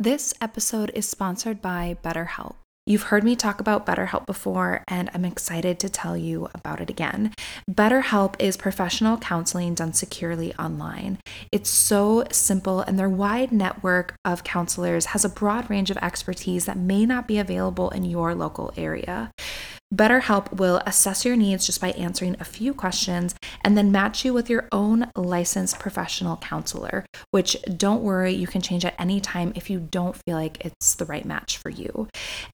This episode is sponsored by BetterHelp. You've heard me talk about BetterHelp before, and I'm excited to tell you about it again. BetterHelp is professional counseling done securely online. It's so simple, and their wide network of counselors has a broad range of expertise that may not be available in your local area. BetterHelp will assess your needs just by answering a few questions and then match you with your own licensed professional counselor, which don't worry, you can change at any time if you don't feel like it's the right match for you.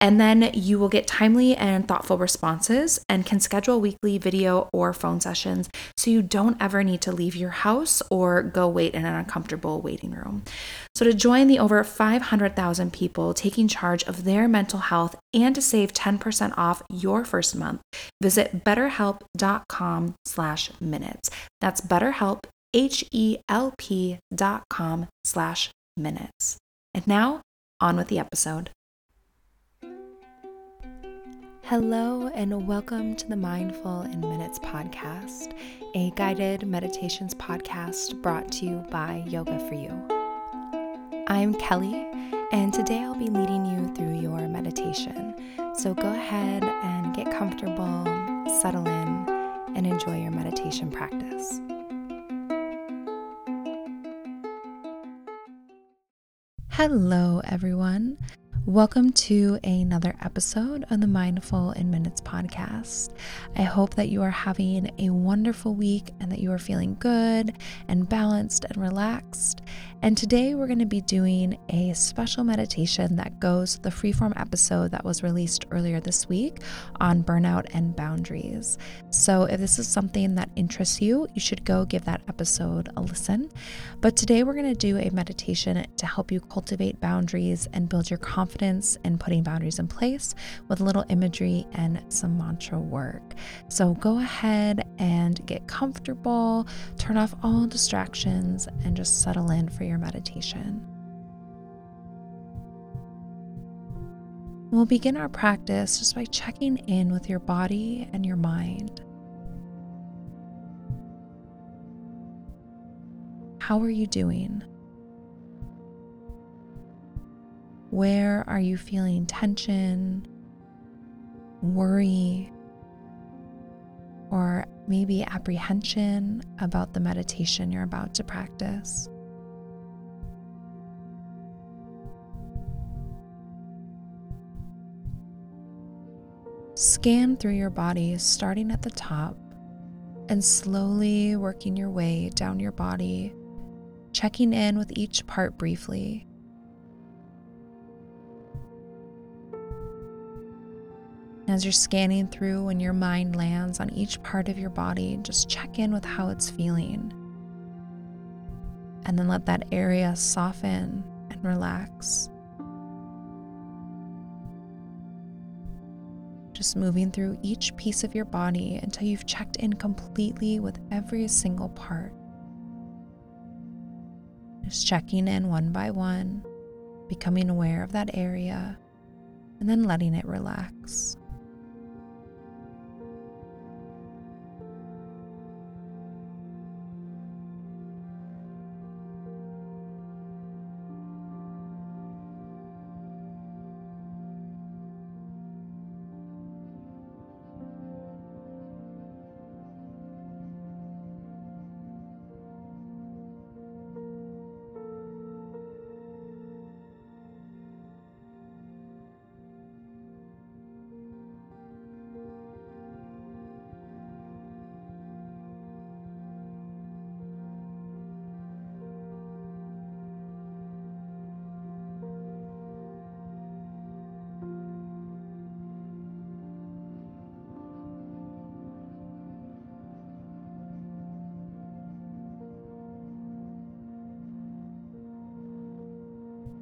And then you will get timely and thoughtful responses and can schedule weekly video or phone sessions so you don't ever need to leave your house or go wait in an uncomfortable waiting room. So, to join the over 500,000 people taking charge of their mental health and to save 10% off your first month, visit betterhelp.com slash minutes. That's betterhelp, H-E-L-P dot com slash minutes. And now, on with the episode. Hello, and welcome to the Mindful in Minutes podcast, a guided meditations podcast brought to you by Yoga for You. I'm Kelly, and today I'll be leading you through your meditation. So go ahead and get comfortable, settle in, and enjoy your meditation practice. Hello, everyone. Welcome to another episode of the Mindful in Minutes podcast. I hope that you are having a wonderful week and that you are feeling good and balanced and relaxed. And today we're going to be doing a special meditation that goes the freeform episode that was released earlier this week on burnout and boundaries. So if this is something that interests you, you should go give that episode a listen. But today we're going to do a meditation to help you cultivate boundaries and build your confidence in putting boundaries in place with a little imagery and some mantra work. So go ahead and get comfortable, turn off all distractions, and just settle in for your meditation. We'll begin our practice just by checking in with your body and your mind. How are you doing? Where are you feeling tension, worry, or maybe apprehension about the meditation you're about to practice? Scan through your body, starting at the top and slowly working your way down your body, checking in with each part briefly. As you're scanning through and your mind lands on each part of your body, just check in with how it's feeling. And then let that area soften and relax. Just moving through each piece of your body until you've checked in completely with every single part. Just checking in one by one, becoming aware of that area, and then letting it relax.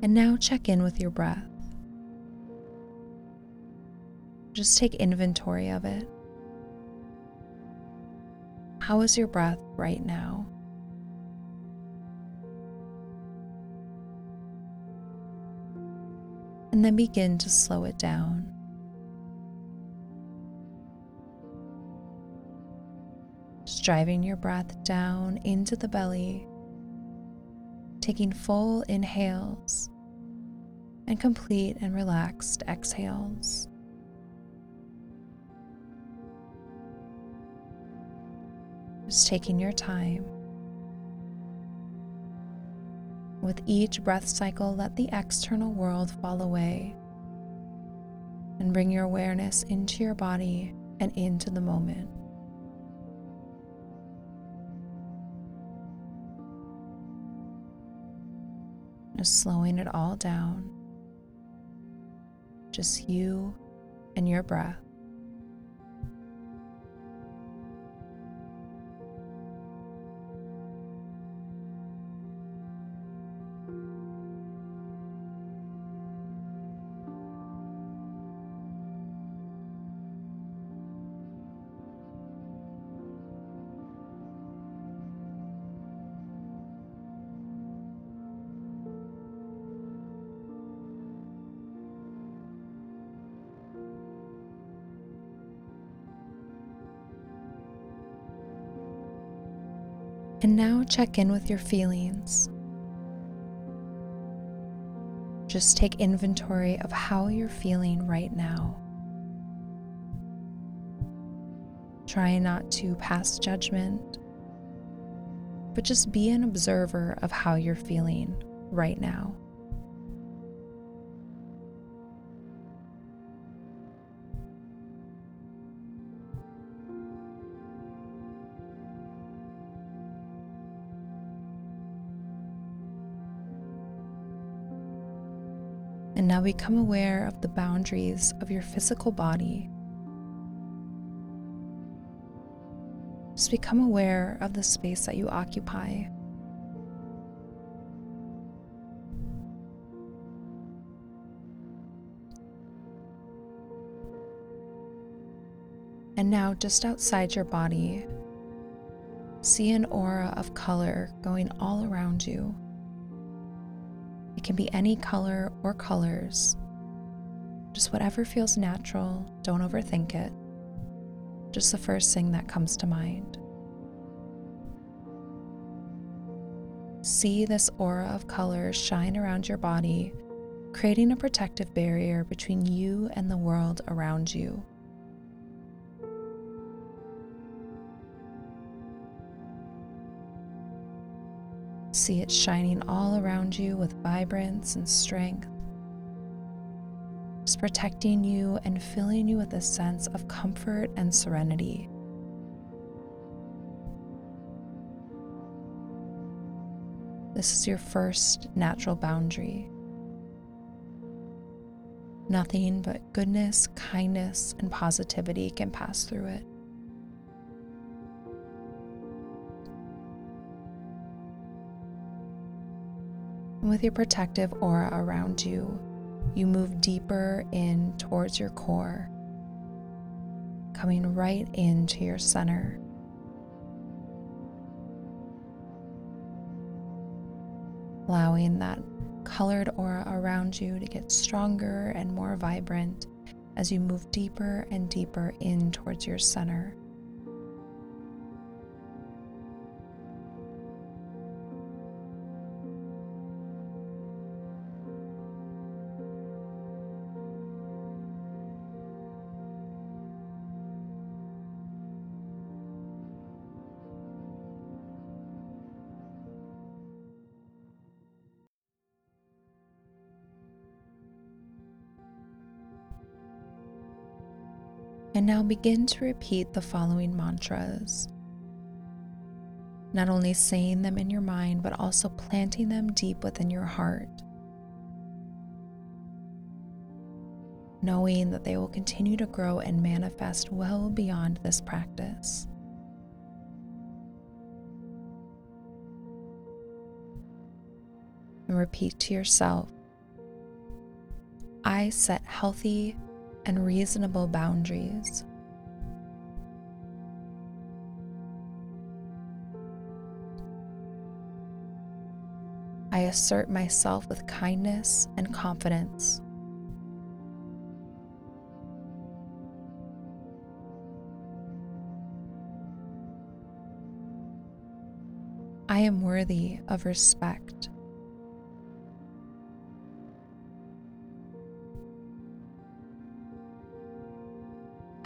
And now check in with your breath. Just take inventory of it. How is your breath right now? And then begin to slow it down. Just driving your breath down into the belly taking full inhales and complete and relaxed exhales. Just taking your time. With each breath cycle, let the external world fall away and bring your awareness into your body and into the moment. Just slowing it all down. Just you and your breath. And now check in with your feelings. Just take inventory of how you're feeling right now. Try not to pass judgment, but just be an observer of how you're feeling right now. And now become aware of the boundaries of your physical body. Just become aware of the space that you occupy. And now, just outside your body, see an aura of color going all around you. It can be any color or colors. Just whatever feels natural, don't overthink it. Just the first thing that comes to mind. See this aura of color shine around your body, creating a protective barrier between you and the world around you. See it shining all around you with vibrance and strength, just protecting you and filling you with a sense of comfort and serenity. This is your first natural boundary. Nothing but goodness, kindness, and positivity can pass through it. And with your protective aura around you, you move deeper in towards your core, coming right into your center. Allowing that colored aura around you to get stronger and more vibrant as you move deeper and deeper in towards your center. Now begin to repeat the following mantras. Not only saying them in your mind, but also planting them deep within your heart. Knowing that they will continue to grow and manifest well beyond this practice. And repeat to yourself I set healthy, and reasonable boundaries. I assert myself with kindness and confidence. I am worthy of respect.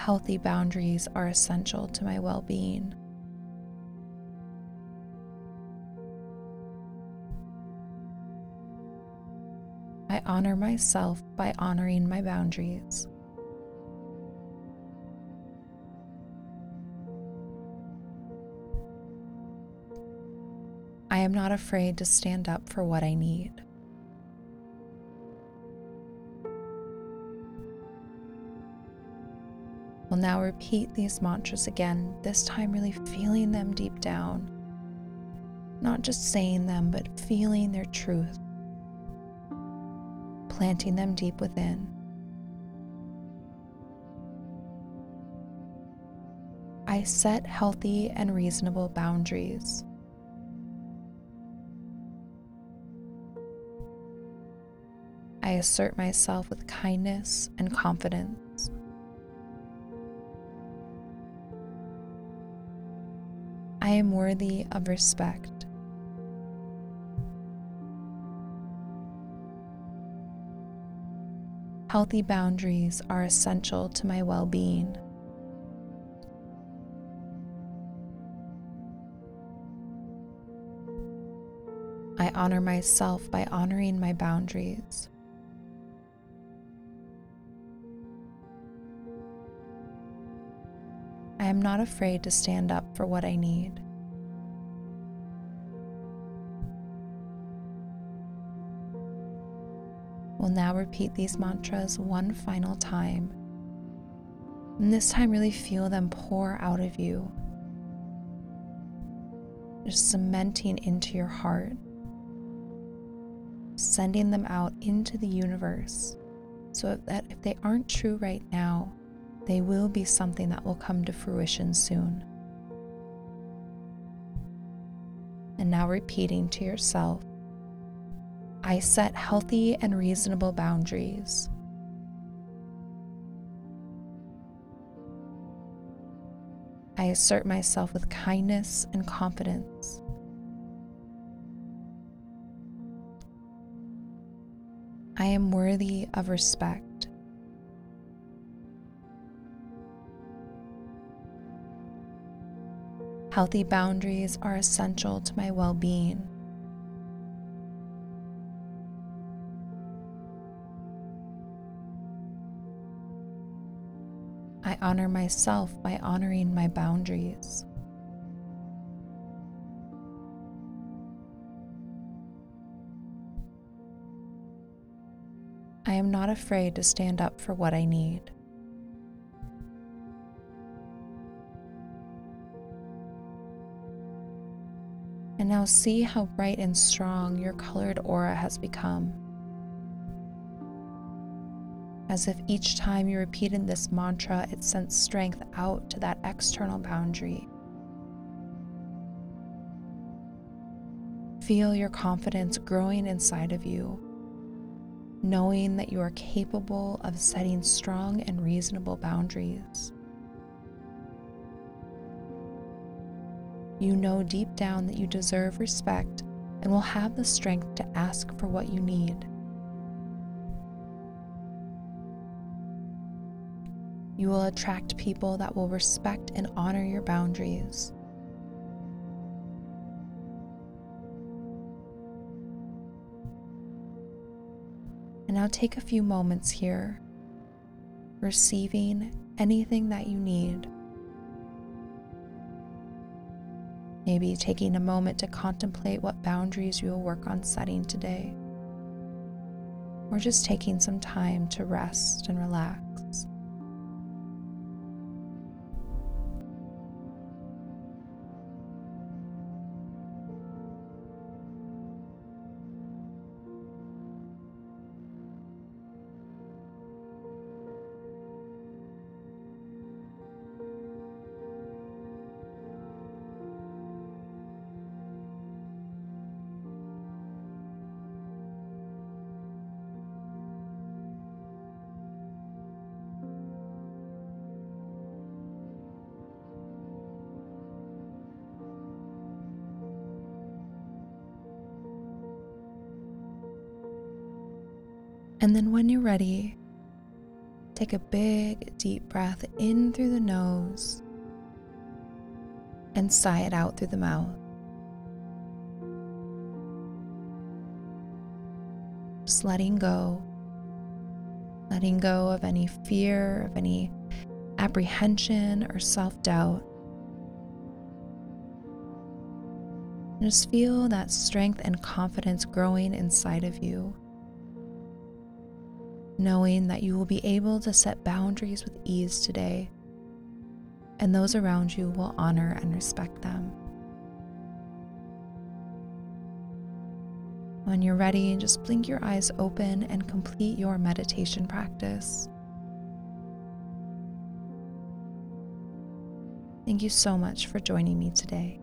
Healthy boundaries are essential to my well being. I honor myself by honoring my boundaries. I am not afraid to stand up for what I need. We'll now repeat these mantras again, this time really feeling them deep down. Not just saying them, but feeling their truth, planting them deep within. I set healthy and reasonable boundaries. I assert myself with kindness and confidence. Am worthy of respect. Healthy boundaries are essential to my well being. I honor myself by honoring my boundaries. I am not afraid to stand up for what I need. We'll now repeat these mantras one final time. And this time, really feel them pour out of you, just cementing into your heart, sending them out into the universe so that if they aren't true right now, they will be something that will come to fruition soon. And now repeating to yourself I set healthy and reasonable boundaries. I assert myself with kindness and confidence. I am worthy of respect. Healthy boundaries are essential to my well being. I honor myself by honoring my boundaries. I am not afraid to stand up for what I need. And now see how bright and strong your colored aura has become. As if each time you repeated this mantra, it sent strength out to that external boundary. Feel your confidence growing inside of you, knowing that you are capable of setting strong and reasonable boundaries. You know deep down that you deserve respect and will have the strength to ask for what you need. You will attract people that will respect and honor your boundaries. And now take a few moments here, receiving anything that you need Maybe taking a moment to contemplate what boundaries you will work on setting today. Or just taking some time to rest and relax. And then when you're ready, Take a big, deep breath in through the nose and sigh it out through the mouth. Just letting go, letting go of any fear, of any apprehension or self doubt. Just feel that strength and confidence growing inside of you, knowing that you will be able to set boundaries with ease today, and those around you will honor and respect them. When you're ready, just blink your eyes open and complete your meditation practice. Thank you so much for joining me today.